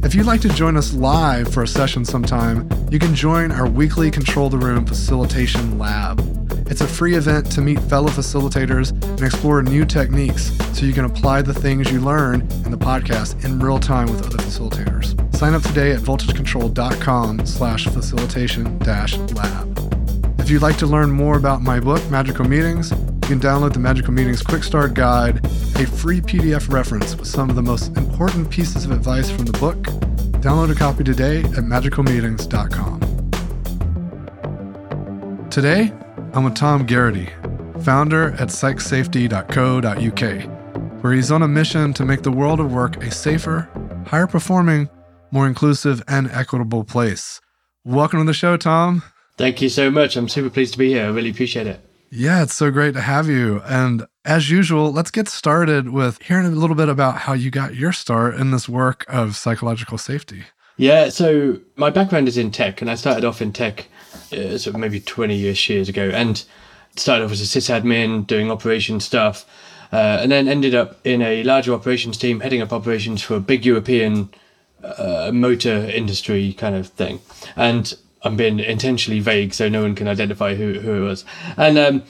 If you'd like to join us live for a session sometime, you can join our weekly Control the Room Facilitation Lab. It's a free event to meet fellow facilitators and explore new techniques so you can apply the things you learn in the podcast in real time with other facilitators. Sign up today at voltagecontrol.com slash facilitation dash lab. If you'd like to learn more about my book, Magical Meetings, you can download the Magical Meetings Quick Start Guide, a free PDF reference with some of the most important pieces of advice from the book. Download a copy today at magicalmeetings.com. Today, I'm with Tom Geraghty, founder at psychsafety.co.uk, where he's on a mission to make the world of work a safer, higher performing, more inclusive, and equitable place. Welcome to the show, Tom. Thank you so much. I'm super pleased to be here. I really appreciate it. Yeah, it's so great to have you. And as usual, let's get started with hearing a little bit about how you got your start in this work of psychological safety. Yeah, so my background is in tech, and I started off in tech uh, sort of maybe 20 ish years ago, and started off as a sysadmin doing operation stuff, uh, and then ended up in a larger operations team, heading up operations for a big European uh, motor industry kind of thing. And I'm being intentionally vague so no one can identify who, who it was. And um,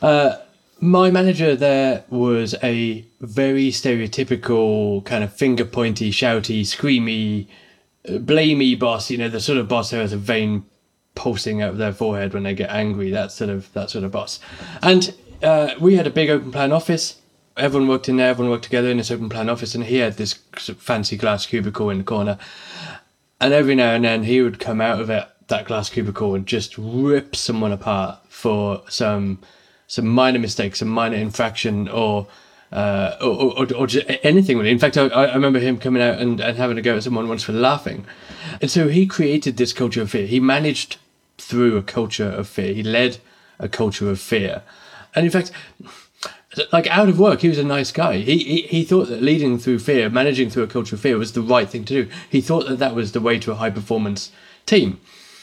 uh, my manager there was a very stereotypical kind of finger pointy, shouty, screamy, uh, blamey boss. You know, the sort of boss who has a vein pulsing out of their forehead when they get angry. That sort of that sort of boss. And uh, we had a big open plan office. Everyone worked in there. Everyone worked together in this open plan office, and he had this fancy glass cubicle in the corner. And every now and then he would come out of it that glass cubicle and just rip someone apart for some some minor mistake, some minor infraction, or uh, or, or, or anything really. In fact, I, I remember him coming out and, and having a go at someone once for laughing. And so he created this culture of fear. He managed through a culture of fear. He led a culture of fear. And in fact, like out of work, he was a nice guy. He, he he thought that leading through fear, managing through a culture of fear, was the right thing to do. He thought that that was the way to a high performance team.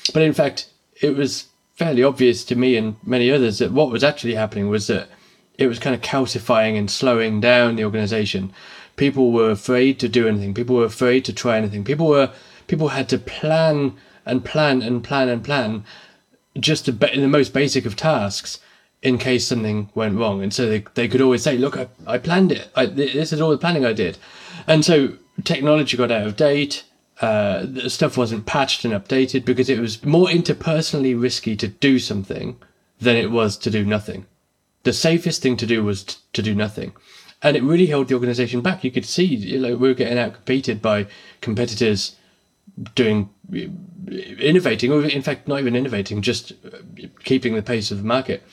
But in fact, it was fairly obvious to me and many others that what was actually happening was that it was kind of calcifying and slowing down the organization. People were afraid to do anything. People were afraid to try anything. People were people had to plan and plan and plan and plan just to, in the most basic of tasks in case something went wrong. And so they, they could always say, look, I, I planned it. I, this is all the planning I did. And so technology got out of date uh, the stuff wasn't patched and updated because it was more interpersonally risky to do something than it was to do nothing. The safest thing to do was t- to do nothing. And it really held the organization back. You could see you know, we were getting outcompeted by competitors doing innovating, or in fact, not even innovating, just keeping the pace of the market.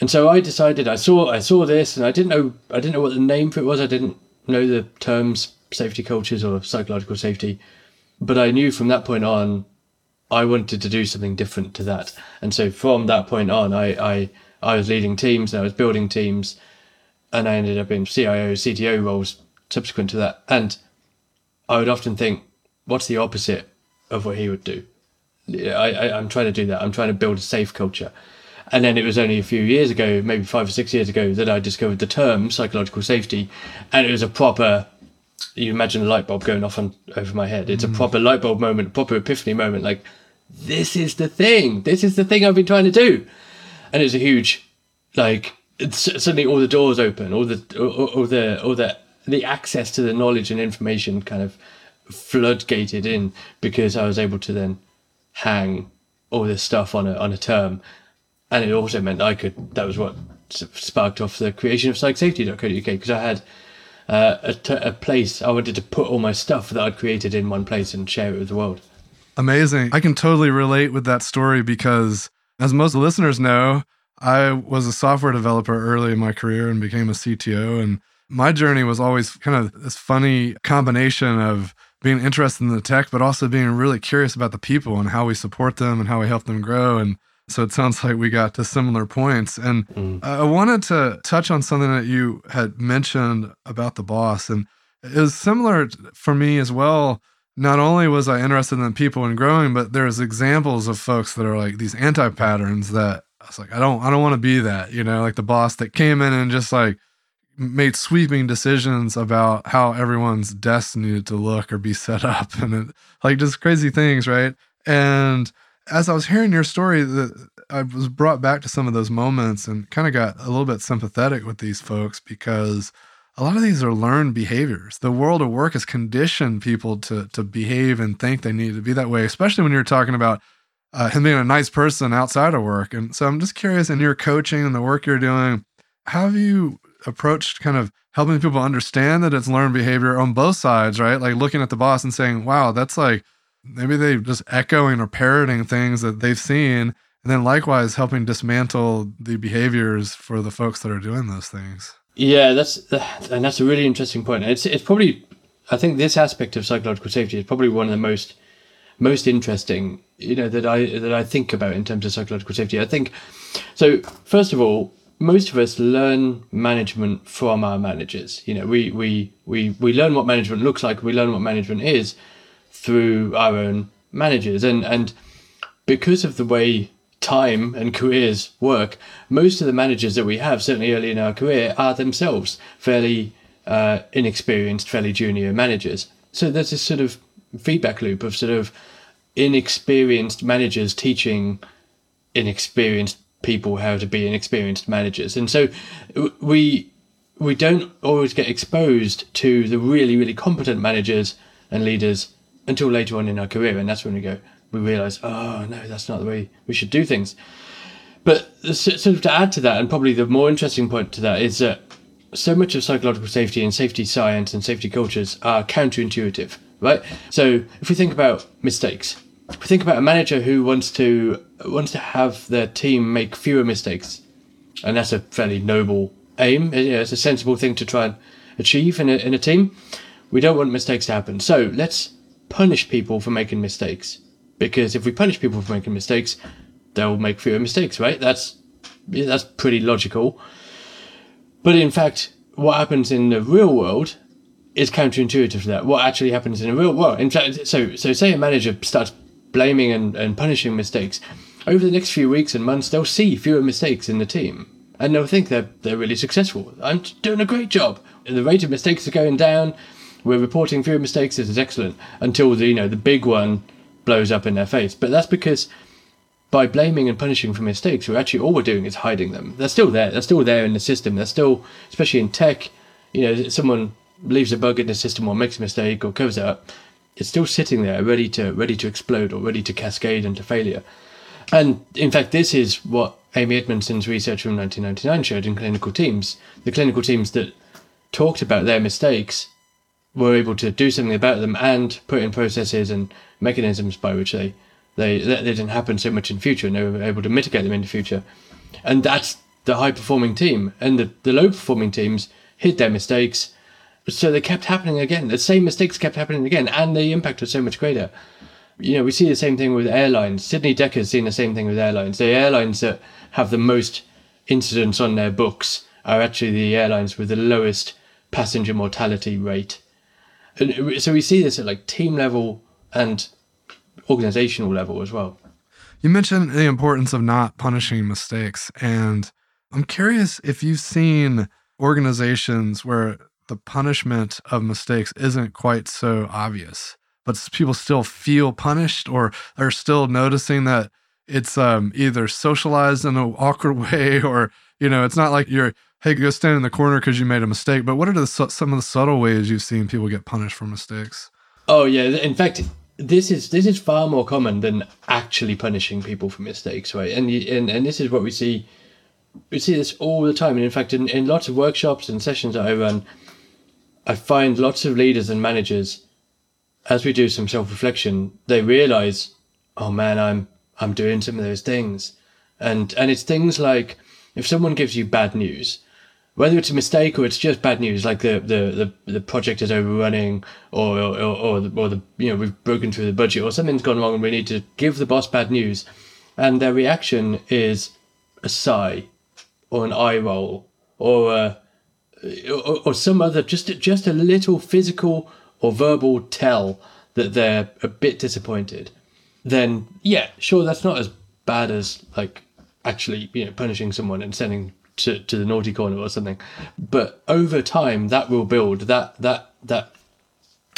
And so I decided I saw I saw this, and I didn't know I didn't know what the name for it was. I didn't know the terms safety cultures or psychological safety. But I knew from that point on, I wanted to do something different to that. And so from that point on, I, I, I was leading teams and I was building teams and I ended up in CIO, CTO roles subsequent to that. And I would often think, what's the opposite of what he would do? I, I, I'm trying to do that. I'm trying to build a safe culture. And then it was only a few years ago, maybe five or six years ago, that I discovered the term psychological safety. And it was a proper you imagine a light bulb going off on over my head. It's mm. a proper light bulb moment, a proper epiphany moment. Like, this is the thing. This is the thing I've been trying to do. And it's a huge, like, suddenly all the doors open, all the, all, all the, all the, the access to the knowledge and information kind of floodgated in because I was able to then hang all this stuff on a on a term, and it also meant I could. That was what sparked off the creation of psychsafety.co.uk because I had uh, a, t- a place. I wanted to put all my stuff that I'd created in one place and share it with the world. Amazing. I can totally relate with that story because, as most listeners know, I was a software developer early in my career and became a CTO. And my journey was always kind of this funny combination of being interested in the tech, but also being really curious about the people and how we support them and how we help them grow. And so it sounds like we got to similar points. And mm. I wanted to touch on something that you had mentioned about the boss. And it was similar for me as well. Not only was I interested in people and growing, but there's examples of folks that are like these anti patterns that I was like, I don't, I don't want to be that, you know, like the boss that came in and just like made sweeping decisions about how everyone's desk needed to look or be set up and it, like just crazy things, right? And as I was hearing your story, that I was brought back to some of those moments and kind of got a little bit sympathetic with these folks because a lot of these are learned behaviors. The world of work has conditioned people to to behave and think they need to be that way, especially when you're talking about uh, him being a nice person outside of work. And so I'm just curious in your coaching and the work you're doing, how have you approached kind of helping people understand that it's learned behavior on both sides, right? Like looking at the boss and saying, wow, that's like maybe they're just echoing or parroting things that they've seen. And then likewise helping dismantle the behaviors for the folks that are doing those things. Yeah, that's and that's a really interesting point. It's it's probably I think this aspect of psychological safety is probably one of the most most interesting, you know, that I that I think about in terms of psychological safety. I think so. First of all, most of us learn management from our managers. You know, we we we we learn what management looks like. We learn what management is through our own managers, and and because of the way time and careers work, most of the managers that we have, certainly early in our career, are themselves fairly uh, inexperienced, fairly junior managers. So there's this sort of feedback loop of sort of inexperienced managers teaching inexperienced people how to be inexperienced managers. And so we we don't always get exposed to the really, really competent managers and leaders until later on in our career. And that's when we go, we realize, oh no, that's not the way we should do things. But sort of to add to that, and probably the more interesting point to that is that so much of psychological safety and safety science and safety cultures are counterintuitive, right? So if we think about mistakes, if we think about a manager who wants to wants to have their team make fewer mistakes, and that's a fairly noble aim. Eh, it's a sensible thing to try and achieve in a, in a team. We don't want mistakes to happen, so let's punish people for making mistakes because if we punish people for making mistakes, they'll make fewer mistakes, right? That's that's pretty logical. But in fact, what happens in the real world is counterintuitive to that. What actually happens in the real world? In fact, so so say a manager starts blaming and, and punishing mistakes. Over the next few weeks and months, they'll see fewer mistakes in the team. And they'll think they're they're really successful. I'm doing a great job. The rate of mistakes are going down. We're reporting fewer mistakes. This is excellent. Until the you know the big one blows up in their face. But that's because by blaming and punishing for mistakes, we're actually all we're doing is hiding them. They're still there. They're still there in the system. They're still, especially in tech, you know, someone leaves a bug in the system or makes a mistake or covers it up, it's still sitting there ready to ready to explode or ready to cascade into failure. And in fact, this is what Amy Edmondson's research from 1999 showed in clinical teams. The clinical teams that talked about their mistakes were able to do something about them and put in processes and mechanisms by which they they they didn't happen so much in future and they were able to mitigate them in the future. And that's the high performing team. And the, the low performing teams hid their mistakes. So they kept happening again. The same mistakes kept happening again, and the impact was so much greater. You know, we see the same thing with airlines. Sidney Dekker's seen the same thing with airlines. The airlines that have the most incidents on their books are actually the airlines with the lowest passenger mortality rate. And so we see this at like team level and organizational level as well. You mentioned the importance of not punishing mistakes. And I'm curious if you've seen organizations where the punishment of mistakes isn't quite so obvious, but people still feel punished or are still noticing that it's um, either socialized in an awkward way or, you know, it's not like you're, hey, go stand in the corner because you made a mistake. But what are the, some of the subtle ways you've seen people get punished for mistakes? Oh, yeah. In fact, this is this is far more common than actually punishing people for mistakes, right? And and and this is what we see. We see this all the time, and in fact, in, in lots of workshops and sessions that I run, I find lots of leaders and managers, as we do some self reflection, they realize, oh man, I'm I'm doing some of those things, and and it's things like if someone gives you bad news, whether it's a mistake or it's just bad news, like the the the, the project is overrunning, or or or the, or the you know we've broken through the budget, or something's gone wrong, and we need to give the boss bad news, and their reaction is a sigh, or an eye roll, or a, or, or some other just just a little physical or verbal tell that they're a bit disappointed, then yeah, sure, that's not as bad as like actually you know punishing someone and sending to, to the naughty corner or something. But over time, that will build that that that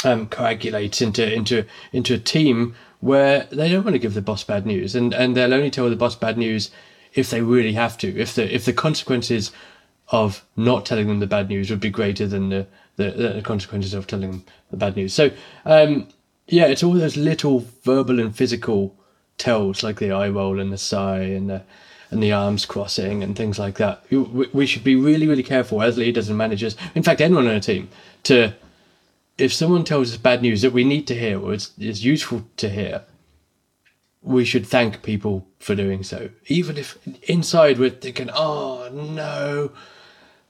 um, coagulates into into into a team where they don't want to give the boss bad news, and and they'll only tell the boss bad news if they really have to. If the if the consequences of not telling them the bad news would be greater than the the, the consequences of telling them the bad news. So um, yeah, it's all those little verbal and physical tells like the eye roll and the sigh and the and the arms crossing and things like that. We should be really, really careful as leaders and managers, in fact, anyone on a team, to if someone tells us bad news that we need to hear or is, is useful to hear, we should thank people for doing so. Even if inside we're thinking, oh no,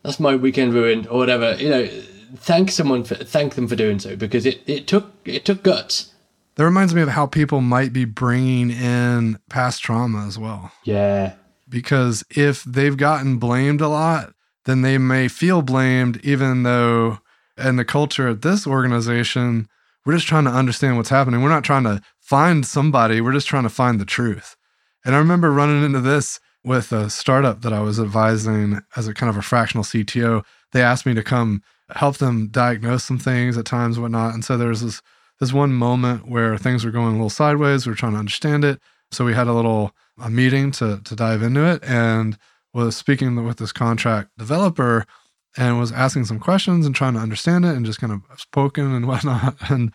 that's my weekend ruined or whatever, you know, thank someone for thank them for doing so because it, it took it took guts. That reminds me of how people might be bringing in past trauma as well. Yeah because if they've gotten blamed a lot, then they may feel blamed, even though in the culture at this organization, we're just trying to understand what's happening. We're not trying to find somebody, we're just trying to find the truth. And I remember running into this with a startup that I was advising as a kind of a fractional CTO. They asked me to come help them diagnose some things at times, whatnot. And so there was this this one moment where things were going a little sideways. We were trying to understand it. So we had a little a meeting to to dive into it and was speaking with this contract developer and was asking some questions and trying to understand it and just kind of spoken and whatnot. And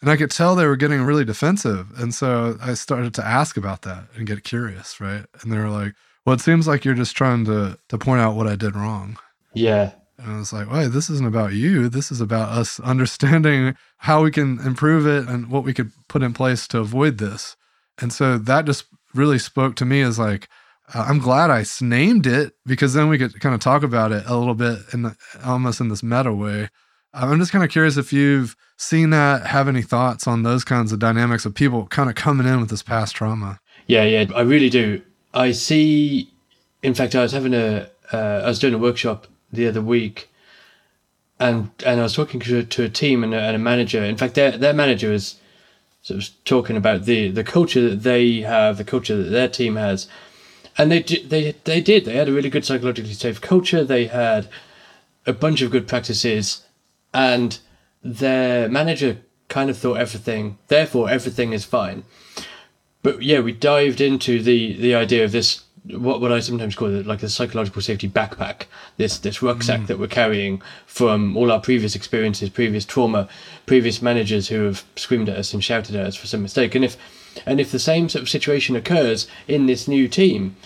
and I could tell they were getting really defensive. And so I started to ask about that and get curious right? And they were like well it seems like you're just trying to to point out what I did wrong. Yeah. And I was like wait this isn't about you. This is about us understanding how we can improve it and what we could put in place to avoid this. And so that just really spoke to me is like, uh, I'm glad I named it because then we could kind of talk about it a little bit in the, almost in this meta way. I'm just kind of curious if you've seen that, have any thoughts on those kinds of dynamics of people kind of coming in with this past trauma. Yeah, yeah, I really do. I see. In fact, I was having a, uh, I was doing a workshop the other week, and and I was talking to, to a team and a, and a manager. In fact, their their manager is sort of talking about the the culture that they have, the culture that their team has, and they they they did. They had a really good psychologically safe culture. They had a bunch of good practices, and their manager kind of thought everything. Therefore, everything is fine. But yeah, we dived into the the idea of this what what I sometimes call it like a psychological safety backpack. This this rucksack mm. that we're carrying from all our previous experiences, previous trauma, previous managers who have screamed at us and shouted at us for some mistake. And if and if the same sort of situation occurs in this new team,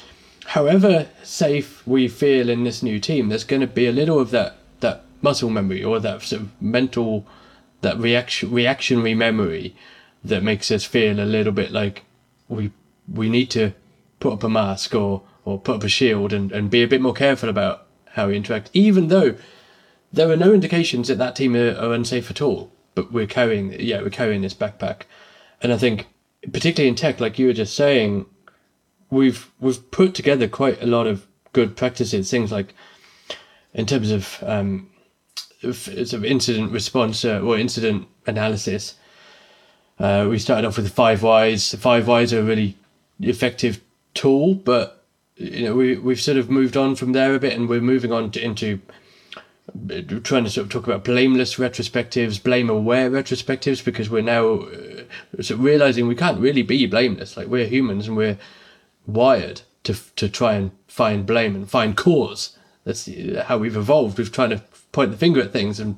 however safe we feel in this new team, there's going to be a little of that that muscle memory or that sort of mental that reaction reactionary memory that makes us feel a little bit like we we need to put up a mask or or put up a shield and, and be a bit more careful about how we interact, even though there are no indications that that team are, are unsafe at all. But we're carrying, yeah, we're carrying this backpack, and I think, particularly in tech, like you were just saying, we've we've put together quite a lot of good practices. Things like, in terms of um, sort of incident response uh, or incident analysis. Uh, we started off with the five whys. The five whys are really effective tool, but you know we we've sort of moved on from there a bit, and we're moving on to, into trying to sort of talk about blameless retrospectives, blame aware retrospectives, because we're now uh, sort of realizing we can't really be blameless. Like we're humans and we're wired to to try and find blame and find cause. That's how we've evolved. We've trying to point the finger at things and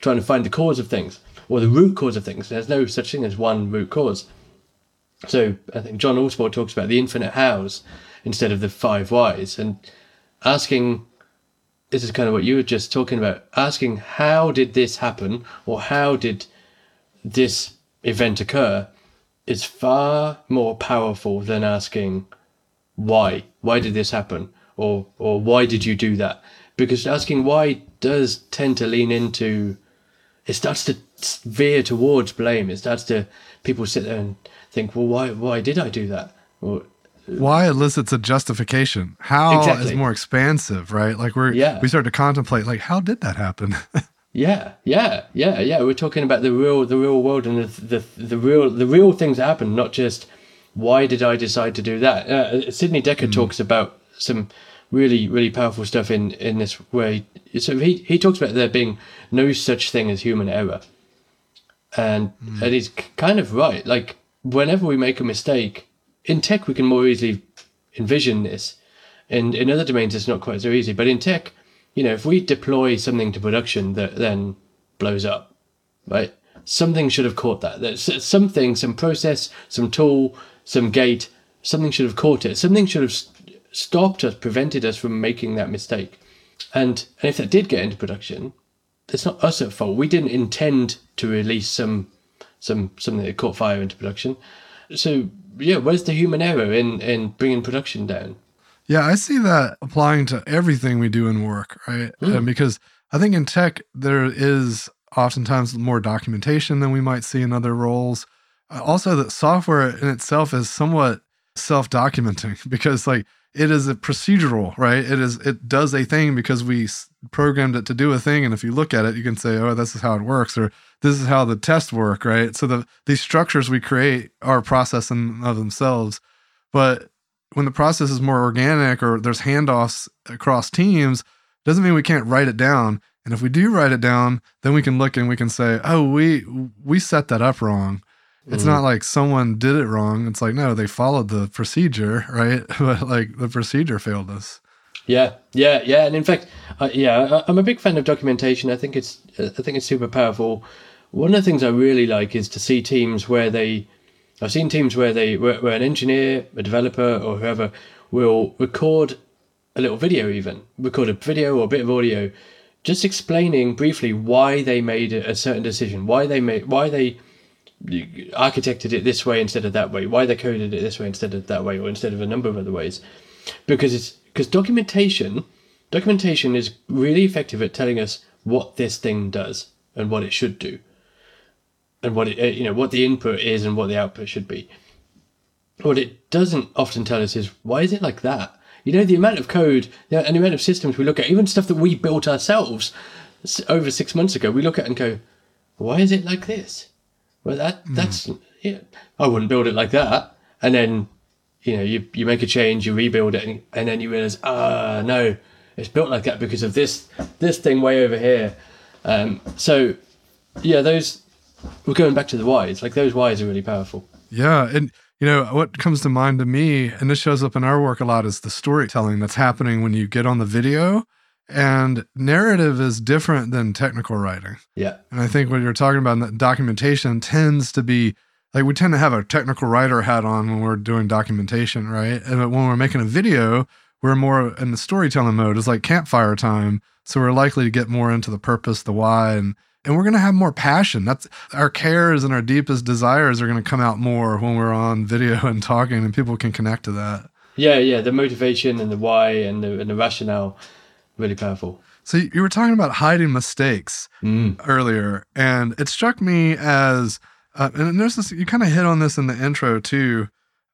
trying to find the cause of things or the root cause of things. There's no such thing as one root cause. So I think John Allspaw talks about the infinite hows instead of the five whys and asking this is kind of what you were just talking about asking how did this happen or how did this event occur is far more powerful than asking why. Why did this happen? Or or why did you do that? Because asking why does tend to lean into it starts to veer towards blame. It starts to people sit there and think, well, why why did I do that? Well, why elicits a justification how Exactly. is more expansive right like we're Yeah. we start to contemplate like how did that happen Yeah, yeah, yeah, yeah. We're talking about the real, the real world, and the the, the real, the real things that happen, not just why did I decide to do that. Uh, Sidney Dekker talks about some really, really powerful stuff in in this way. So he he talks about there being no such thing as human error, and hmm. and he's kind of right. Like whenever we make a mistake in tech, we can more easily envision this. And in other domains, it's not quite so easy. But in tech, you know, if we deploy something to production that then blows up, right? Something should have caught that. There's something, some process, some tool, some gate, something should have caught it. Something should have stopped us, prevented us from making that mistake. And and if that did get into production, it's not us at fault. We didn't intend to release some some something that caught fire into production. So yeah, where's the human error in in bringing production down? Yeah, I see that applying to everything we do in work, right? Mm. Uh, because I think in tech, there is oftentimes more documentation than we might see in other roles. Uh, also, that software in itself is somewhat self documenting because, like, it is a procedural, right? It is, it does a thing because we programmed it to do a thing. And if you look at it, you can say, oh, this is how it works, or this is how the tests work, right? So the, these structures we create are a process of themselves. But when the process is more organic or there's handoffs across teams, doesn't mean we can't write it down. And if we do write it down, then we can look and we can say, "Oh, we we set that up wrong." It's Mm. not like someone did it wrong. It's like no, they followed the procedure, right? but like the procedure failed us. Yeah, yeah, yeah. And in fact, uh, yeah, I, I'm a big fan of documentation. I think it's uh, I think it's super powerful. One of the things I really like is to see teams where they. I've seen teams where they where, where an engineer, a developer, or whoever will record a little video, even record a video or a bit of audio, just explaining briefly why they made a certain decision, why they made why they architected it this way instead of that way, why they coded it this way instead of that way, or instead of a number of other ways. Because it's because documentation documentation is really effective at telling us what this thing does and what it should do. And what it uh, you know what the input is and what the output should be. What it doesn't often tell us is why is it like that? You know the amount of code and the amount of systems we look at even stuff that we built ourselves over six months ago we look at and go why is it like this well that that's yeah, i wouldn't build it like that and then you know, you, you make a change, you rebuild it, and, and then you realize, ah, no, it's built like that because of this this thing way over here. Um, so, yeah, those we're going back to the whys. Like those whys are really powerful. Yeah, and you know what comes to mind to me, and this shows up in our work a lot, is the storytelling that's happening when you get on the video. And narrative is different than technical writing. Yeah, And I think what you're talking about in that documentation tends to be like we tend to have a technical writer hat on when we're doing documentation, right? And when we're making a video, we're more in the storytelling mode. It's like campfire time. So we're likely to get more into the purpose, the why, and and we're gonna have more passion. That's our cares and our deepest desires are gonna come out more when we're on video and talking, and people can connect to that. yeah, yeah. The motivation and the why and the and the rationale, really powerful. So you were talking about hiding mistakes. Mm. earlier, and it struck me as, uh, and there's this, you kind of hit on this in the intro too.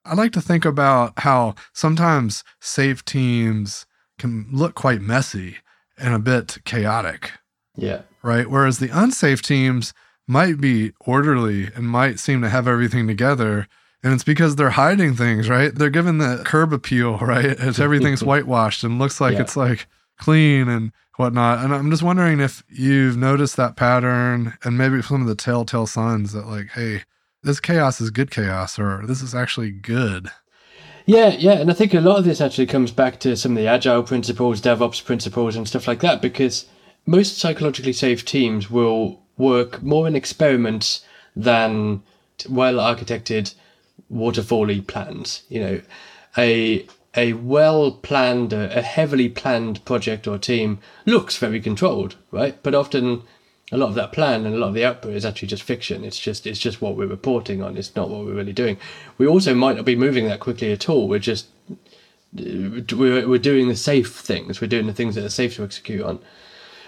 I like to think about how sometimes safe teams can look quite messy and a bit chaotic, Yeah, right? Whereas the unsafe teams might be orderly and might seem to have everything together. And it's because they're hiding things, right? They're given the curb appeal, right? It's everything's whitewashed and looks like Yeah. it's like clean and whatnot. And I'm just wondering if you've noticed that pattern and maybe some of the telltale signs that, like, hey, this chaos is good chaos or this is actually good. Yeah, yeah, and I think a lot of this actually comes back to some of the agile principles, DevOps principles, and stuff like that, because most psychologically safe teams will work more in experiments than well architected waterfally plans. You know, a a well planned, a, a heavily planned project or team looks very controlled, right? But often a lot of that plan and a lot of the output is actually just fiction. It's just it's just what we're reporting on. It's not what we're really doing. We also might not be moving that quickly at all. We're just uh, we're, we're doing the safe things. We're doing the things that are safe to execute on.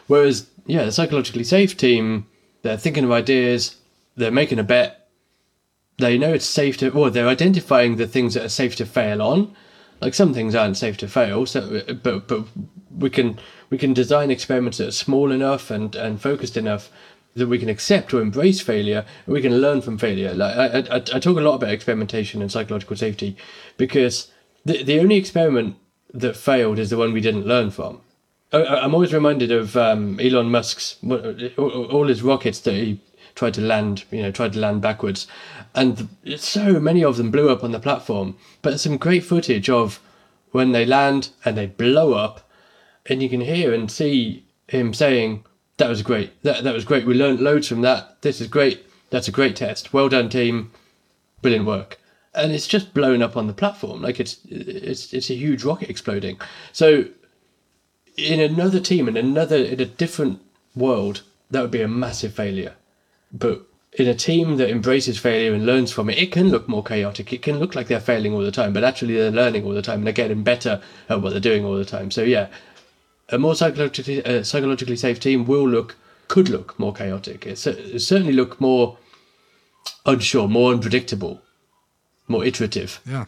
Whereas, yeah, the psychologically safe team, they're thinking of ideas, they're making a bet, they know it's safe to, well, they're identifying the things that are safe to fail on. Like some things aren't safe to fail, so but but we can we can design experiments that are small enough and and focused enough that we can accept or embrace failure and we can learn from failure. Like I, I, I talk a lot about experimentation and psychological safety because the, the only experiment that failed is the one we didn't learn from. I, am always reminded of um, Elon Musk's all his rockets that he tried to land, you know, tried to land backwards, and so many of them blew up on the platform. But some great footage of when they land and they blow up, and you can hear and see him saying, "That was great. That that was great. We learned loads from that. This is great. That's a great test. Well done, team. Brilliant work." And it's just blown up on the platform, like it's it's it's a huge rocket exploding. So, in another team, in another in a different world, that would be a massive failure but in a team that embraces failure and learns from it, it can look more chaotic. It can look like they're failing all the time, but actually they're learning all the time and they're getting better at what they're doing all the time. So yeah, a more psychologically uh, psychologically safe team will look could look more chaotic. It, it certainly look more unsure, more unpredictable, more iterative. Yeah,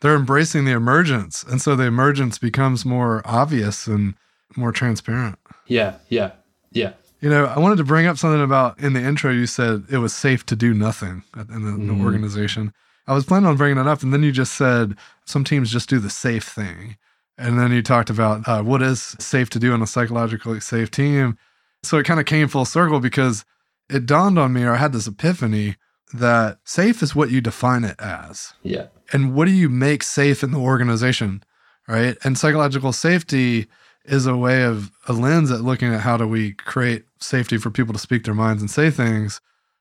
they're embracing the emergence, and so the emergence becomes more obvious and more transparent. Yeah, yeah, yeah. You know, I wanted to bring up something about in the intro. You said it was safe to do nothing in the, the mm-hmm. organization. I was planning on bringing it up, and then you just said some teams just do the safe thing. And then you talked about uh, what is safe to do in a psychologically safe team. So it kind of came full circle because it dawned on me, or I had this epiphany that safe is what you define it as. Yeah. And what do you make safe in the organization? Right. And psychological safety is a way of a lens at looking at how do we create safety for people to speak their minds and say things.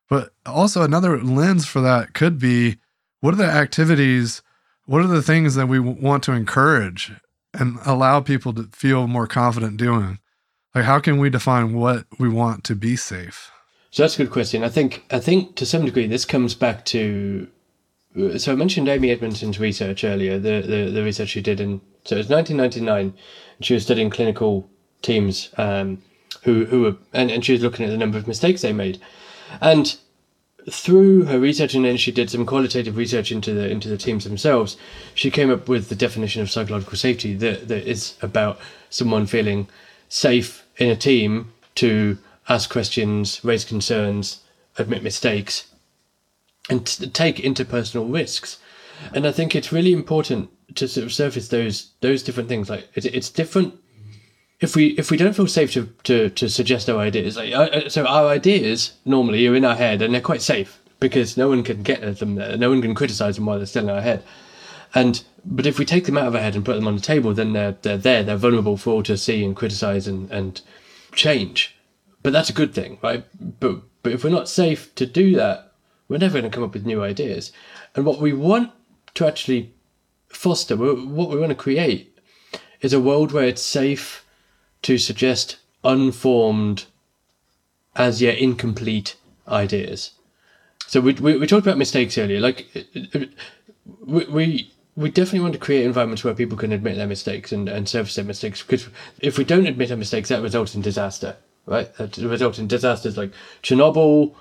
But also another lens for that could be what are the activities, what are the things that we want to encourage and allow people to feel more confident doing? Like how can we define what we want to be safe? So that's a good question. I think I think to some degree this comes back to so I mentioned Amy Edmondson's research earlier, the, the, the research she did in so it was 1999 she was studying clinical teams um, who who were and, and she was looking at the number of mistakes they made, and through her research and then she did some qualitative research into the into the teams themselves, she came up with the definition of psychological safety that that is about someone feeling safe in a team to ask questions, raise concerns, admit mistakes, and take interpersonal risks. And I think it's really important to sort of surface those those different things. Like it's, it's different if we if we don't feel safe to to, to suggest our ideas. Like, uh, so our ideas normally are in our head and they're quite safe because no one can get at them there. No one can criticize them while they're still in our head. And but if we take them out of our head and put them on the table, then they're they're there. They're vulnerable for all to see and criticize and and change. But that's a good thing, right? But but if we're not safe to do that, we're never going to come up with new ideas. And what we want to actually foster, what we want to create, is a world where it's safe to suggest unformed, as yet incomplete ideas. So we, we, we talked about mistakes earlier. Like we, we we definitely want to create environments where people can admit their mistakes and, and surface their mistakes. Because if we don't admit our mistakes, that results in disaster, right? That results in disasters like Chernobyl,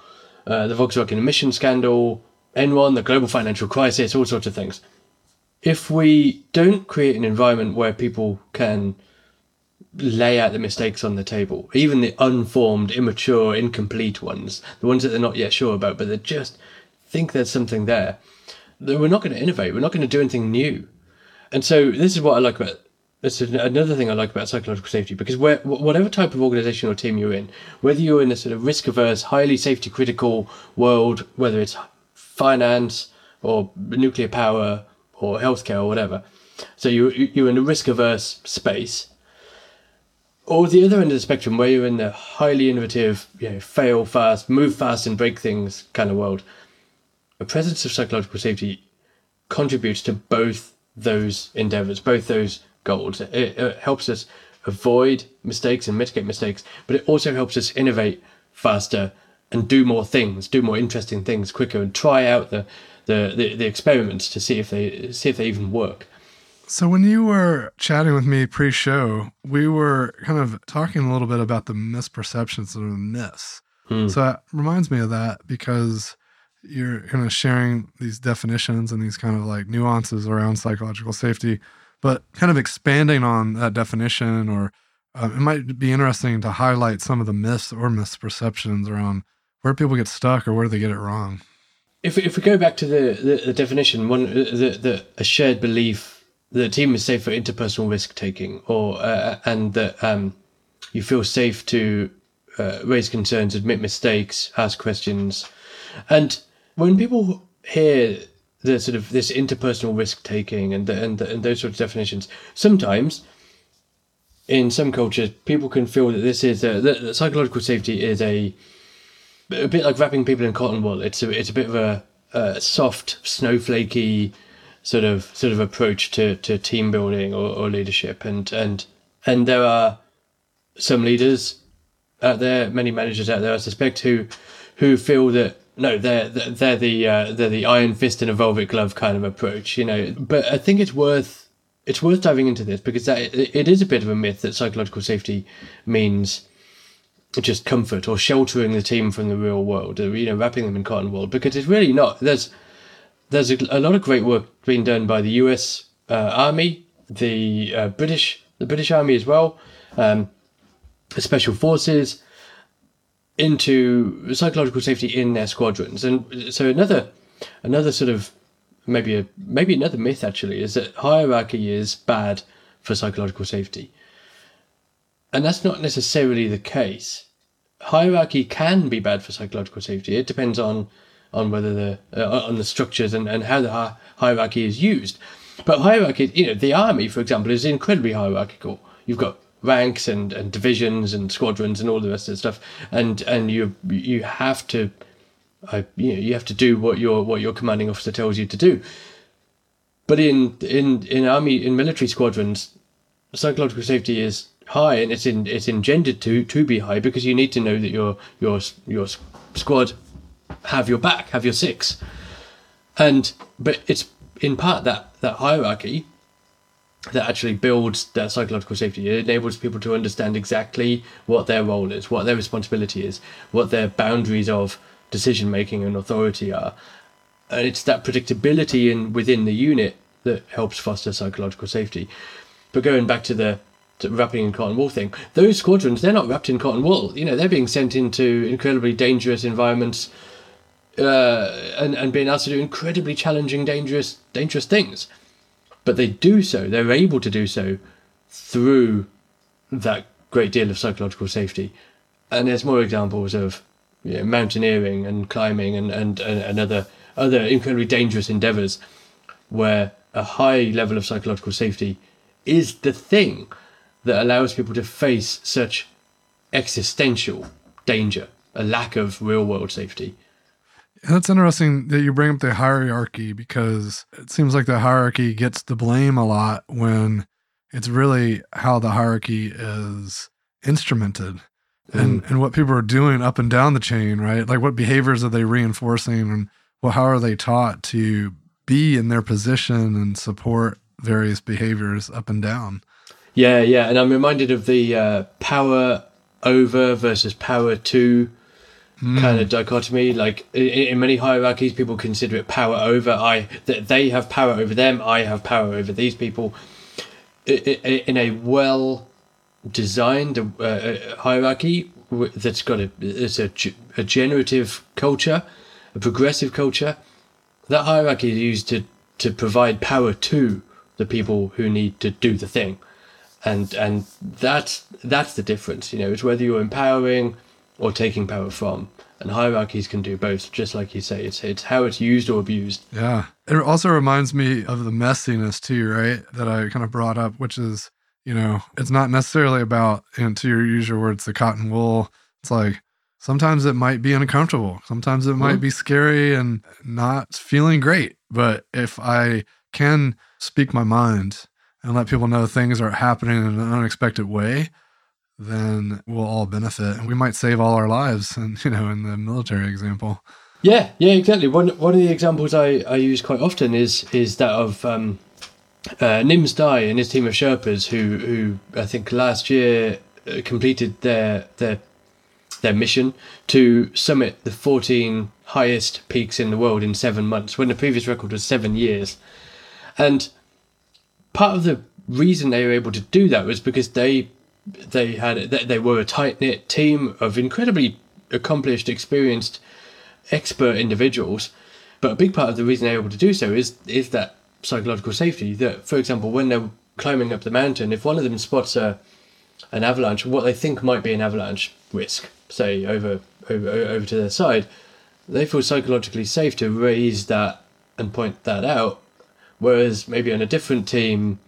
uh, the Volkswagen emission scandal, Enron, the global financial crisis, all sorts of things if we don't create an environment where people can lay out the mistakes on the table, even the unformed, immature, incomplete ones, the ones that they're not yet sure about, but they just think there's something there, then we're not going to innovate. We're not going to do anything new. And so this is what I like about this is another thing I like about psychological safety because where, whatever type of organization or team you're in, whether you're in a sort of risk averse, highly safety critical world, whether it's finance or nuclear power or healthcare or whatever. So you you're in a risk averse space. Or the other end of the spectrum, where you're in the highly innovative, you know, fail fast, move fast, and break things kind of world. A presence of psychological safety contributes to both those endeavors, both those goals. It, it helps us avoid mistakes and mitigate mistakes, but it also helps us innovate faster and do more things, do more interesting things quicker, and try out the the, the, the experiments to see if they see if they even work. So, when you were chatting with me pre show, we were kind of talking a little bit about the misperceptions or the myths. Hmm. So, it reminds me of that because you're kind of sharing these definitions and these kind of like nuances around psychological safety, but kind of expanding on that definition, or uh, it might be interesting to highlight some of the myths or misperceptions around where people get stuck or where they get it wrong. If, if we go back to the, the, the definition, one the, the a shared belief a team is safe for interpersonal risk taking, or uh, and that um, you feel safe to uh, raise concerns, admit mistakes, ask questions, and when people hear the sort of this interpersonal risk taking and the, and the, and those sorts of definitions, sometimes in some cultures people can feel that this is a, that psychological safety is a a bit like wrapping people in cotton wool. It's a it's a bit of a, a soft, snowflakey sort of sort of approach to, to team building or, or leadership, and and and there are some leaders out there, many managers out there, I suspect, who who feel that no, they're they're the uh, they're the iron fist and a velvet glove kind of approach, you know. But I think it's worth it's worth diving into this because that it is a bit of a myth that psychological safety means just comfort or sheltering the team from the real world, or, you know, wrapping them in cotton wool. Because it's really not. There's there's a, a lot of great work being done by the U.S. Uh, Army, the uh, British the British Army as well, um, the Special Forces into psychological safety in their squadrons. And so another another sort of maybe a maybe another myth actually is that hierarchy is bad for psychological safety. And that's not necessarily the case. Hierarchy can be bad for psychological safety. It depends on on whether the uh, on the structures and, and how the hi- hierarchy is used. But hierarchy, you know, the army, for example, is incredibly hierarchical. You've got ranks and, and divisions and squadrons and all the rest of the stuff, and and you you have to, uh, you know, you have to do what your what your commanding officer tells you to do. But in in in army in military squadrons, psychological safety is high, and it's in it's engendered to to be high because you need to know that your your your squad have your back, have your six, and but it's in part that that hierarchy that actually builds that psychological safety. It enables people to understand exactly what their role is, what their responsibility is, what their boundaries of decision making and authority are. And it's that predictability in within the unit that helps foster psychological safety. But going back to the to wrapping in cotton wool thing, those squadrons, they're not wrapped in cotton wool. You know, they're being sent into incredibly dangerous environments uh, and, and being asked to do incredibly challenging, dangerous, dangerous things but they do so, they're able to do so through that great deal of psychological safety. And there's more examples of you know, mountaineering and climbing and, and, and other, other incredibly dangerous endeavors where a high level of psychological safety is the thing that allows people to face such existential danger, a lack of real world safety. That's interesting that you bring up the hierarchy because it seems like the hierarchy gets the blame a lot when it's really how the hierarchy is instrumented and, Mm. and what people are doing up and down the chain, right? Like what behaviors are they reinforcing and well, how are they taught to be in their position and support various behaviors up and down? Yeah, yeah, and I'm reminded of the uh, power over versus power to kind of dichotomy. Like in, in many hierarchies, people consider it power over. I that they have power over them. I have power over these people. In a well designed uh, hierarchy that's got a it's a, a generative culture, a progressive culture. That hierarchy is used to to provide power to the people who need to do the thing and and that's that's the difference you know it's whether you're empowering or taking power from and hierarchies can do both just like you say it's it's how it's used or abused Yeah. It also reminds me of the messiness too, right? That I kind of brought up, which is, you know, it's not necessarily about, know, to your usual words, the cotton wool. It's like sometimes it might be uncomfortable. Sometimes it might Mhm. be scary and not feeling great. But if I can speak my mind and let people know things are happening in an unexpected way, then we'll all benefit we might save all our lives. And, you know, in the military example. yeah yeah exactly one one of the examples i i use quite often is is that of um uh, Nimsdai and his team of Sherpas, who who I think last year uh, completed their their their mission to summit the 14 highest peaks in the world in seven months, when the previous record was seven years. And part of the reason they were able to do that was because they they had they were a tight knit team of incredibly accomplished, experienced, expert individuals. But a big part of the reason they're able to do so is is that psychological safety. That, for example, when they're climbing up the mountain, if one of them spots a an avalanche, what they think might be an avalanche risk, say over over over to their side, they feel psychologically safe to raise that and point that out. Whereas maybe on a different team,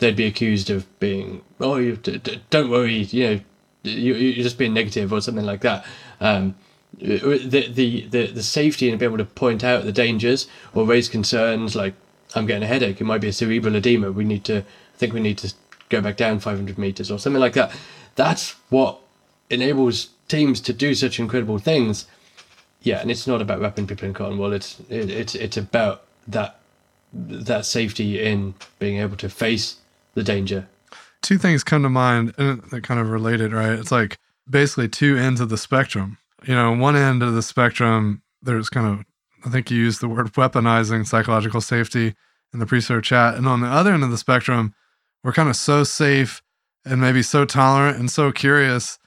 they'd be accused of being, oh, you d- d- don't worry, you know, you, you're just being negative or something like that. Um, the, the, the, the safety and being able to point out the dangers or raise concerns like, I'm getting a headache, it might be a cerebral edema, we need to, I think we need to go back down 500 meters or something like that. That's what enables teams to do such incredible things. Yeah, and it's not about wrapping people in cotton wool. It's it, it's it's about that that safety in being able to face the danger. Two things come to mind, uh, and they're kind of related, right? It's like basically two ends of the spectrum. You know, one end of the spectrum, there's kind of I think you used the word weaponizing psychological safety in the pre-show chat, and on the other end of the spectrum, we're kind of so safe and maybe so tolerant and so curious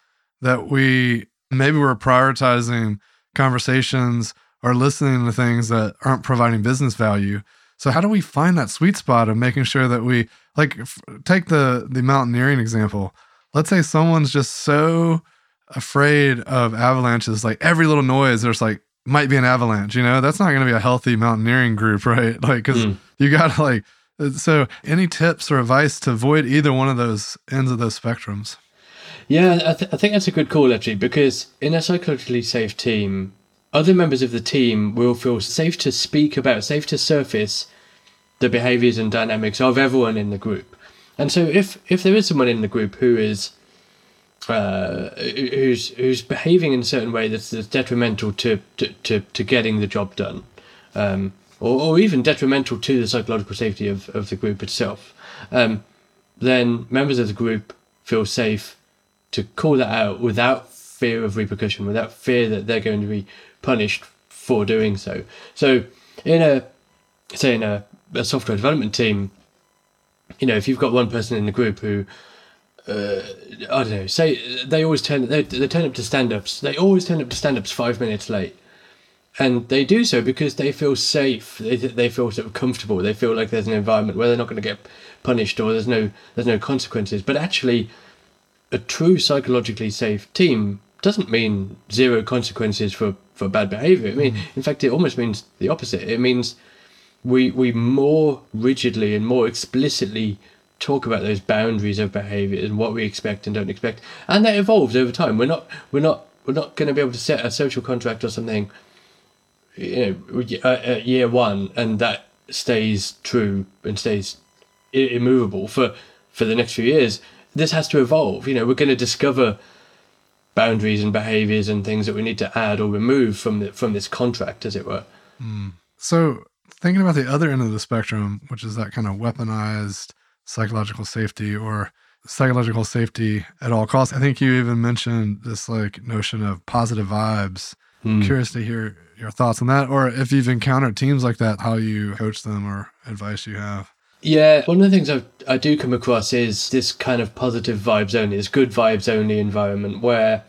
that we maybe we're prioritizing conversations or listening to things that aren't providing business value. So how do we find that sweet spot of making sure that we like f- take the the mountaineering example. Let's say someone's just so afraid of avalanches like every little noise there's like might be an avalanche, you know? That's not going to be a healthy mountaineering group, right? Like cuz mm. you got to like so, any tips or advice to avoid either one of those ends of those spectrums? Yeah, I, th- I think that's a good call actually, because in a psychologically safe team, other members of the team will feel safe to speak about, safe to surface the behaviors and dynamics of everyone in the group. And so, if if there is someone in the group who is uh, who's who's behaving in a certain way that's, that's detrimental to, to, to, to getting the job done, um, or, or even detrimental to the psychological safety of, of the group itself, um, then members of the group feel safe to call that out without fear of repercussion, without fear that they're going to be punished for doing so. So, in a say in a, a software development team, you know, if you've got one person in the group who uh, I don't know. Say they always turn they, they turn up to stand-ups. They always turn up to stand-ups five minutes late and they do so because they feel safe. They, they feel sort of comfortable. They feel like there's an environment where they're not going to get punished or there's no there's no consequences. But actually, a true psychologically safe team doesn't mean zero consequences for, for bad behavior. I mean, mm. in fact, it almost means the opposite. It means we we more rigidly and more explicitly talk about those boundaries of behavior and what we expect and don't expect, and that evolves over time. We're not we're not we're not going to be able to set a social contract or something you know, at year one, and that stays true and stays immovable for for the next few years. This has to evolve. You know, we're going to discover boundaries and behaviors and things that we need to add or remove from the, from this contract, as it were. Mm. So, thinking about the other end of the spectrum, which is that kind of weaponized psychological safety or psychological safety at all costs. I think you even mentioned this like notion of positive vibes. Mm. Curious to hear your thoughts on that, or if you've encountered teams like that, how you coach them or advice you have. Yeah, one of the things I, I do come across is this kind of positive vibes only, this good vibes only environment where,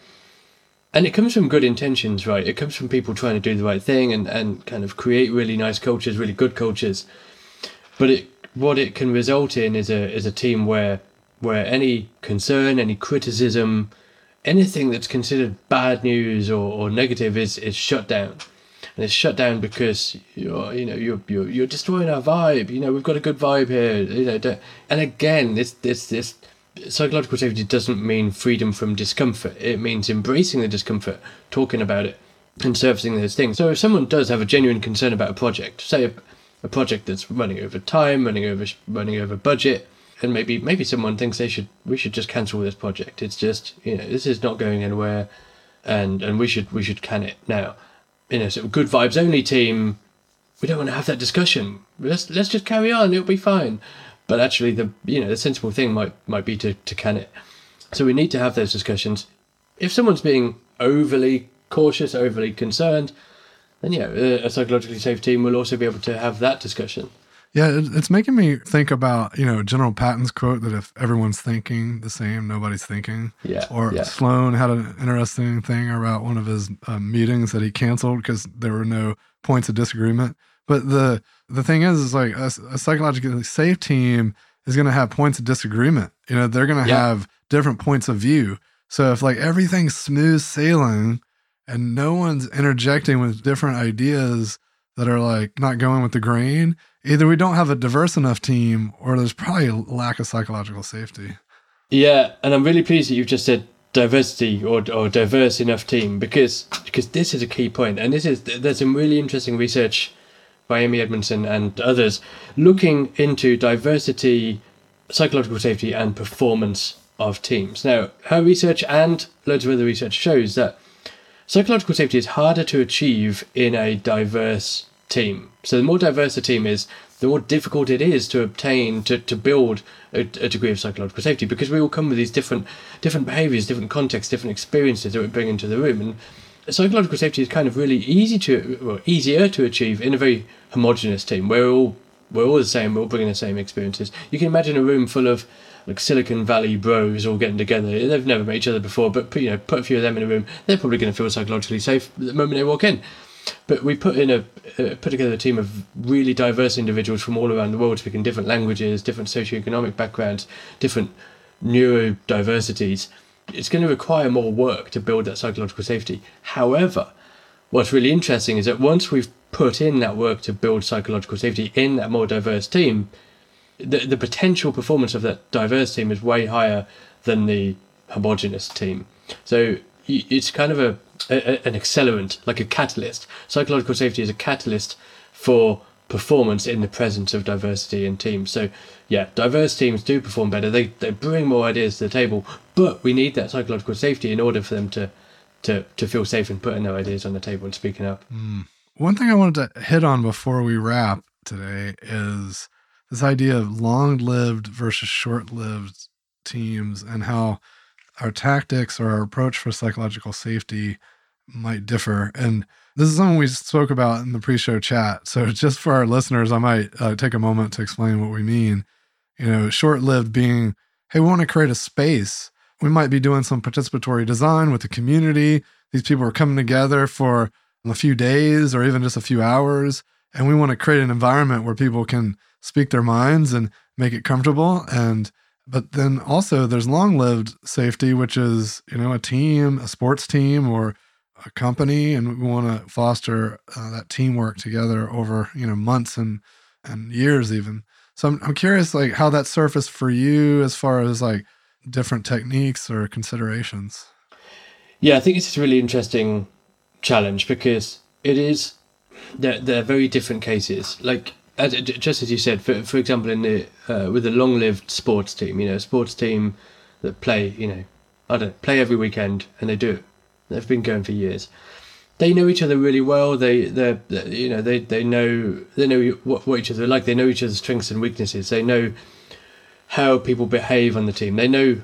and it comes from good intentions, right? It comes from people trying to do the right thing and, and kind of create really nice cultures, really good cultures. But it what it can result in is a is a team where where any concern, any criticism, anything that's considered bad news or, or negative is is shut down and it's shut down because you're you know you're you're, you're destroying our vibe. You know we've got a good vibe here. You know, and again, this this this psychological safety doesn't mean freedom from discomfort. It means embracing the discomfort, talking about it, and servicing those things. So if someone does have a genuine concern about a project, say a, a project that's running over time, running over running over budget, and maybe maybe someone thinks they should we should just cancel this project. It's just you know this is not going anywhere, and and we should we should can it now in a sort of good vibes only team, we don't want to have that discussion. Let's let's just carry on. It'll be fine. but actually the you know the sensible thing might might be to, to can it. So we need to have those discussions. If someone's being overly cautious, overly concerned, then yeah, a psychologically safe team will also be able to have that discussion. Yeah, it's making me think about you know General Patton's quote that if everyone's thinking the same, nobody's thinking. Yeah. Or yeah. Sloan had an interesting thing about one of his uh, meetings that he canceled because there were no points of disagreement. But the the thing is, is like a, a psychologically safe team is going to have points of disagreement. You know, they're going to yeah. have different points of view. So if like everything's smooth sailing and no one's interjecting with different ideas that are like not going with the grain, either we don't have a diverse enough team or there's probably a lack of psychological safety. Yeah, and I'm really pleased that you've just said diversity or, or diverse enough team because because this is a key point and this is there's some really interesting research by Amy Edmondson and others looking into diversity, psychological safety and performance of teams. Now, her research and loads of other research shows that psychological safety is harder to achieve in a diverse team. So the more diverse a team is, the more difficult it is to obtain to, to build a, a, degree of psychological safety because we all come with these different different behaviors, different contexts, different experiences that we bring into the room. And psychological safety is kind of really easy to well, easier to achieve in a very homogenous team. We're all we're all the same. We're all bringing the same experiences. You can imagine a room full of like Silicon Valley bros all getting together. They've never met each other before, but you know, put a few of them in a room. They're probably going to feel psychologically safe the moment they walk in. But we put in a uh, put together a team of really diverse individuals from all around the world, speaking different languages, different socioeconomic backgrounds, different neurodiversities. It's going to require more work to build that psychological safety. However, what's really interesting is that once we've put in that work to build psychological safety in that more diverse team, the, the potential performance of that diverse team is way higher than the homogenous team. So it's kind of a, a, an accelerant, like a catalyst. Psychological safety is a catalyst for performance in the presence of diversity in teams. So yeah, diverse teams do perform better. They they bring more ideas to the table, but we need that psychological safety in order for them to to to feel safe and putting their ideas on the table and speaking up. Mm. One thing I wanted to hit on before we wrap today is this idea of long-lived versus short-lived teams and how our tactics or our approach for psychological safety might differ. And this is something we spoke about in the pre-show chat. So just for our listeners, I might uh, take a moment to explain what we mean. You know, short-lived being, hey, we want to create a space. We might be doing some participatory design with the community. These people are coming together for a few days or even just a few hours, and we want to create an environment where people can speak their minds and make it comfortable and but then also there's long-lived safety which is you know a team a sports team or a company and we want to foster uh, that teamwork together over you know months and and years even. So I'm, I'm curious like how that surfaced for you as far as like different techniques or considerations. Yeah i think it's a really interesting challenge because it is they're, they're very different cases. Like as, just as you said, for for example, in the uh, with a long-lived sports team, you know, a sports team that play, you know, I don't play every weekend, and they do. They've been going for years. They know each other really well. They they you know they they know they know what, what each other like. They know each other's strengths and weaknesses. They know how people behave on the team. They know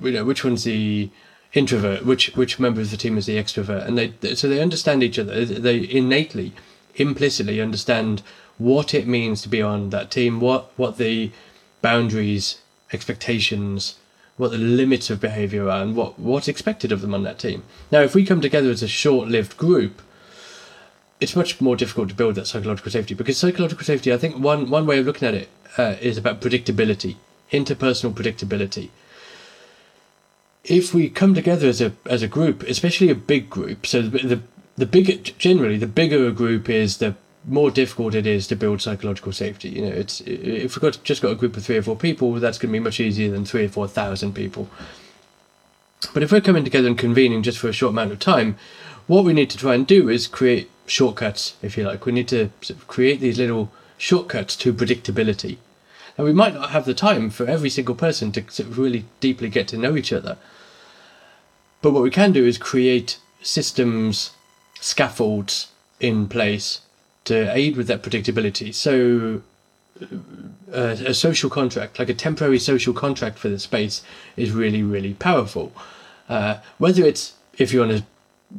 you know which one's the introvert, which which member of the team is the extrovert, and they so they understand each other. They innately, implicitly understand what it means to be on that team, what what the boundaries, expectations, what the limits of behaviour are, and what what's expected of them on that team. Now, if we come together as a short-lived group, it's much more difficult to build that psychological safety because psychological safety, I think, one one way of looking at it uh, is about predictability, interpersonal predictability. If we come together as a as a group, especially a big group, so the the, the bigger generally the bigger a group is, the more difficult it is to build psychological safety. You know, it's if we've got just got a group of three or four people, that's going to be much easier than three or four thousand people. But if we're coming together and convening just for a short amount of time, what we need to try and do is create shortcuts, if you like. We need to sort of create these little shortcuts to predictability. And we might not have the time for every single person to sort of really deeply get to know each other. But what we can do is create systems, scaffolds in place to aid with that predictability. So, a, a social contract, like a temporary social contract for the space, is really, really powerful. Uh, whether it's if you're on a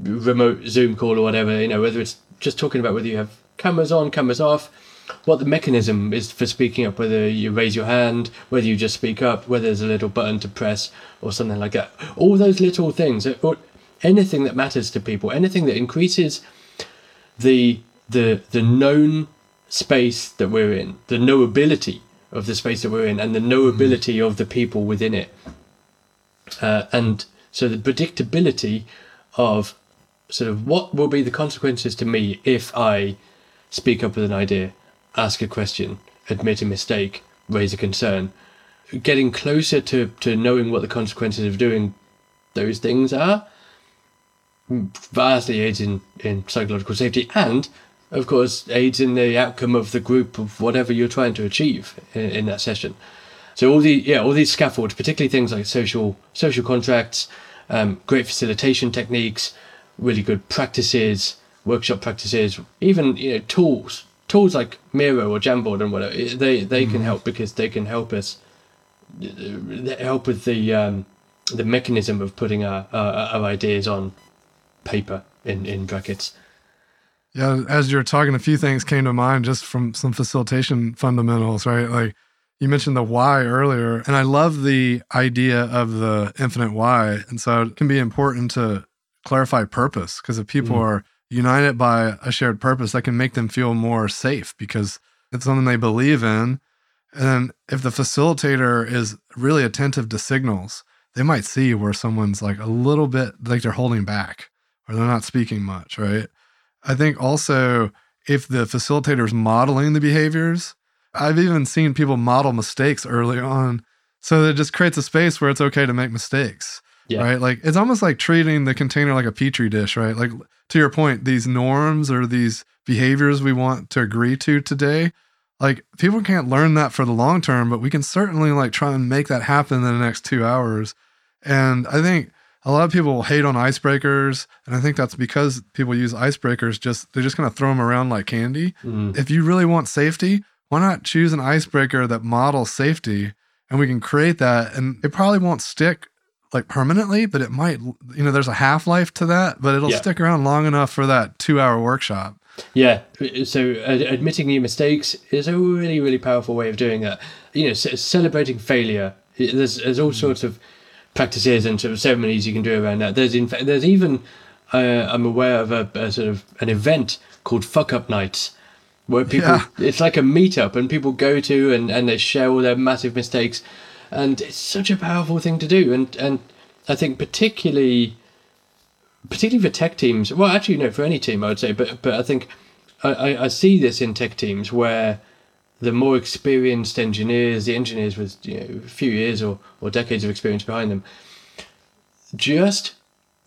remote Zoom call or whatever, you know, whether it's just talking about whether you have cameras on, cameras off, what the mechanism is for speaking up, whether you raise your hand, whether you just speak up, whether there's a little button to press or something like that. All those little things, or anything that matters to people, anything that increases the the the known space that we're in, the knowability of the space that we're in, and the knowability mm. of the people within it. Uh, and so the predictability of sort of what will be the consequences to me if I speak up with an idea, ask a question, admit a mistake, raise a concern. Getting closer to, to knowing what the consequences of doing those things are vastly aids in, in psychological safety and of course, aids in the outcome of the group of whatever you're trying to achieve in, in that session. So all the yeah all these scaffolds, particularly things like social social contracts, um, great facilitation techniques, really good practices, workshop practices, even you know tools tools like Miro or Jamboard and whatever. They they mm. can help because they can help us help with the um, the mechanism of putting our, our, our ideas on paper in in brackets. Yeah, as you're talking, a few things came to mind just from some facilitation fundamentals, right? Like you mentioned the why earlier, and I love the idea of the infinite why. And so it can be important to clarify purpose because if people mm. are united by a shared purpose, that can make them feel more safe because it's something they believe in. And if the facilitator is really attentive to signals, they might see where someone's like a little bit like they're holding back or they're not speaking much, right? I think also if the facilitator is modeling the behaviors, I've even seen people model mistakes early on. So it just creates a space where it's okay to make mistakes. Yeah. Right. Like it's almost like treating the container like a petri dish, right? Like to your point, these norms or these behaviors we want to agree to today, like people can't learn that for the long term, but we can certainly like try and make that happen in the next two hours. And I think a lot of people hate on icebreakers and i think that's because people use icebreakers just they just kind of throw them around like candy mm. if you really want safety why not choose an icebreaker that models safety and we can create that and it probably won't stick like permanently but it might you know there's a half-life to that but it'll yeah. stick around long enough for that two hour workshop yeah so uh, admitting your mistakes is a really really powerful way of doing that you know c- celebrating failure there's, there's all mm. sorts of practices and sort of ceremonies you can do around that. There's in fact there's even uh, I'm aware of a, a, sort of an event called Fuck Up Nights where people yeah. it's like a meetup and people go to and, and they share all their massive mistakes and it's such a powerful thing to do and and I think particularly particularly for tech teams well actually no for any team I would say but but I think I, I see this in tech teams where the more experienced engineers, the engineers with you know, a few years or, or decades of experience behind them, just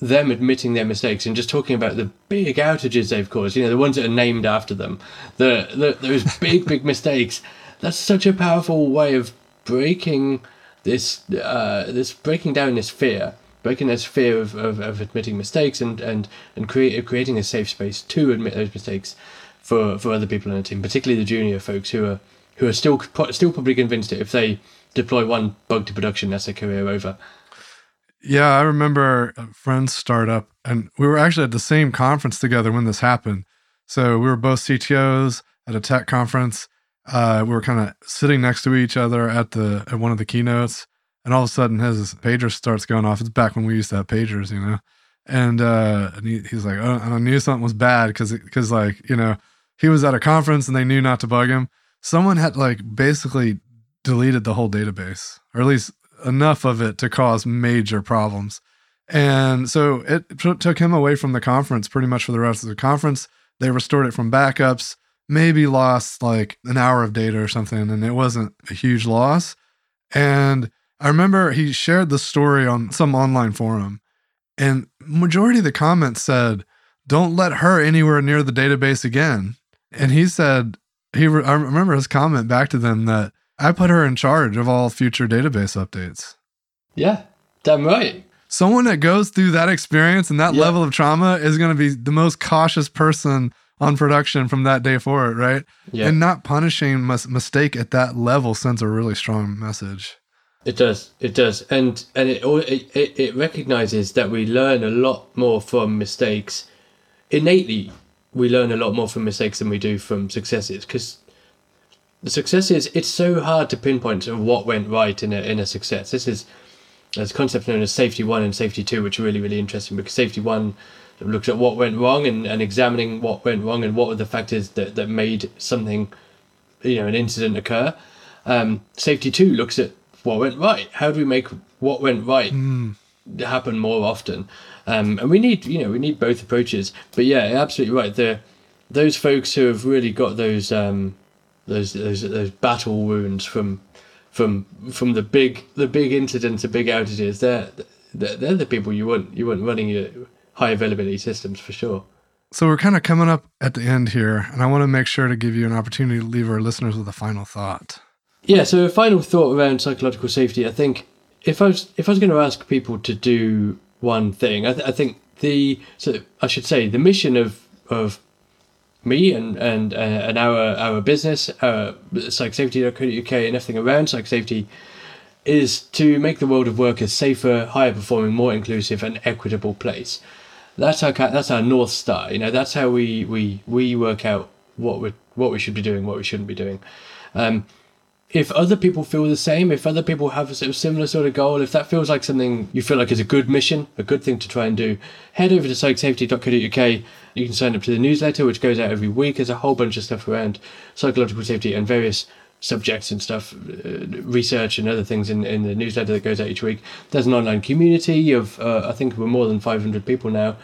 them admitting their mistakes and just talking about the big outages they've caused, you know, the ones that are named after them, the, the those big, big mistakes. That's such a powerful way of breaking this, uh, this breaking down this fear, breaking this fear of, of, of admitting mistakes and, and, and create, creating a safe space to admit those mistakes for for other people in the team, particularly the junior folks who are who are still still probably convinced that if they deploy one bug to production, that's their career over. Yeah, I remember a friend's startup, and we were actually at the same conference together when this happened. So we were both CTOs at a tech conference. Uh, we were kind of sitting next to each other at the at one of the keynotes, and all of a sudden his pager starts going off. It's back when we used to have pagers, you know. And uh, and he, he's like, oh, I knew something was bad because because like you know he was at a conference and they knew not to bug him. Someone had like basically deleted the whole database, or at least enough of it to cause major problems. And so it t- took him away from the conference pretty much for the rest of the conference. They restored it from backups, maybe lost like an hour of data or something, and it wasn't a huge loss. And I remember he shared the story on some online forum, and majority of the comments said, "Don't let her anywhere near the database again." And he said, he re- I remember his comment back to them that I put her in charge of all future database updates. Yeah, damn right. Someone that goes through that experience and that yeah. level of trauma is going to be the most cautious person on production from that day forward, right? Yeah. And not punishing mis- mistake at that level sends a really strong message. It does. It does, and and it al- it it, it recognizes that we learn a lot more from mistakes. Innately, we learn a lot more from mistakes than we do from successes because the successes. It's so hard to pinpoint what went right in a in a success. This is there's a concept known as safety one and safety two, which are really really interesting because safety one looks at what went wrong and, and examining what went wrong and what were the factors that, that made something, you know, an incident occur. Um, safety two looks at what went right. How do we make what went right happen more often? Um, and we need, you know, we need both approaches. But yeah, you're absolutely right. The those folks who have really got those um, those those those battle wounds from from from the big the big incidents, the big outages. They're they're, they're the people you want you want running your high availability systems for sure. So we're kind of coming up at the end here, and I want to make sure to give you an opportunity to leave our listeners with a final thought. Yeah. So a final thought around psychological safety. I think if I was if I was going to ask people to do one thing, I, th- I think the so I should say the mission of of me and and uh, and our our business, uh, psychsafety.co.uk and everything around psych safety is to make the world of work a safer, higher performing, more inclusive and equitable place. That's our that's our north star. You know, that's how we we we work out what we what we should be doing, what we shouldn't be doing. Um, if other people feel the same, if other people have a similar sort of goal, if that feels like something you feel like is a good mission, a good thing to try and do, head over to psychsafety.co.uk. You can sign up to the newsletter, which goes out every week. There's a whole bunch of stuff around psychological safety and various subjects and stuff, uh, research and other things in, in the newsletter that goes out each week. There's an online community of, uh, I think we're more than 500 people now.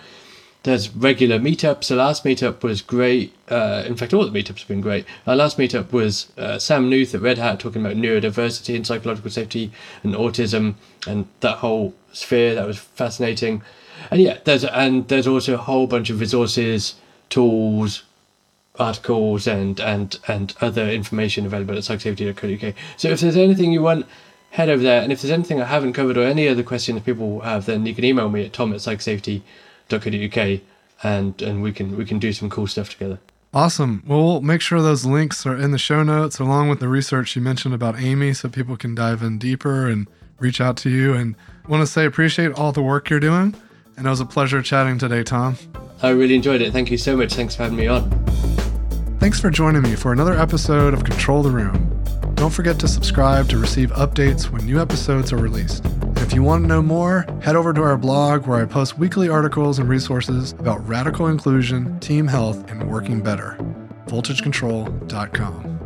There's regular meetups. The last meetup was great. Uh, in fact, all the meetups have been great. Our last meetup was uh, Sam Newth at Red Hat talking about neurodiversity and psychological safety and autism and that whole sphere. That was fascinating. And yeah, there's and there's also a whole bunch of resources, tools, articles, and and and other information available at psychsafety.co.uk. So if there's anything you want, head over there. And if there's anything I haven't covered or any other questions people have, then you can email me at tom at psychsafety.co.uk and and we can we can do some cool stuff together. Awesome. Well, we'll make sure those links are in the show notes along with the research you mentioned about Amy so people can dive in deeper and reach out to you. And want to say appreciate all the work you're doing. And it was a pleasure chatting today, Tom. I really enjoyed it. Thank you so much. Thanks for having me on. Thanks for joining me for another episode of Control the Room. Don't forget to subscribe to receive updates when new episodes are released. If you want to know more, head over to our blog where I post weekly articles and resources about radical inclusion, team health, and working better. VoltageControl.com.